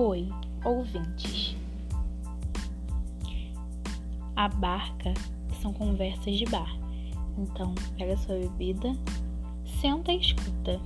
Oi, ouvintes. A barca são conversas de bar. Então, pega sua bebida, senta e escuta.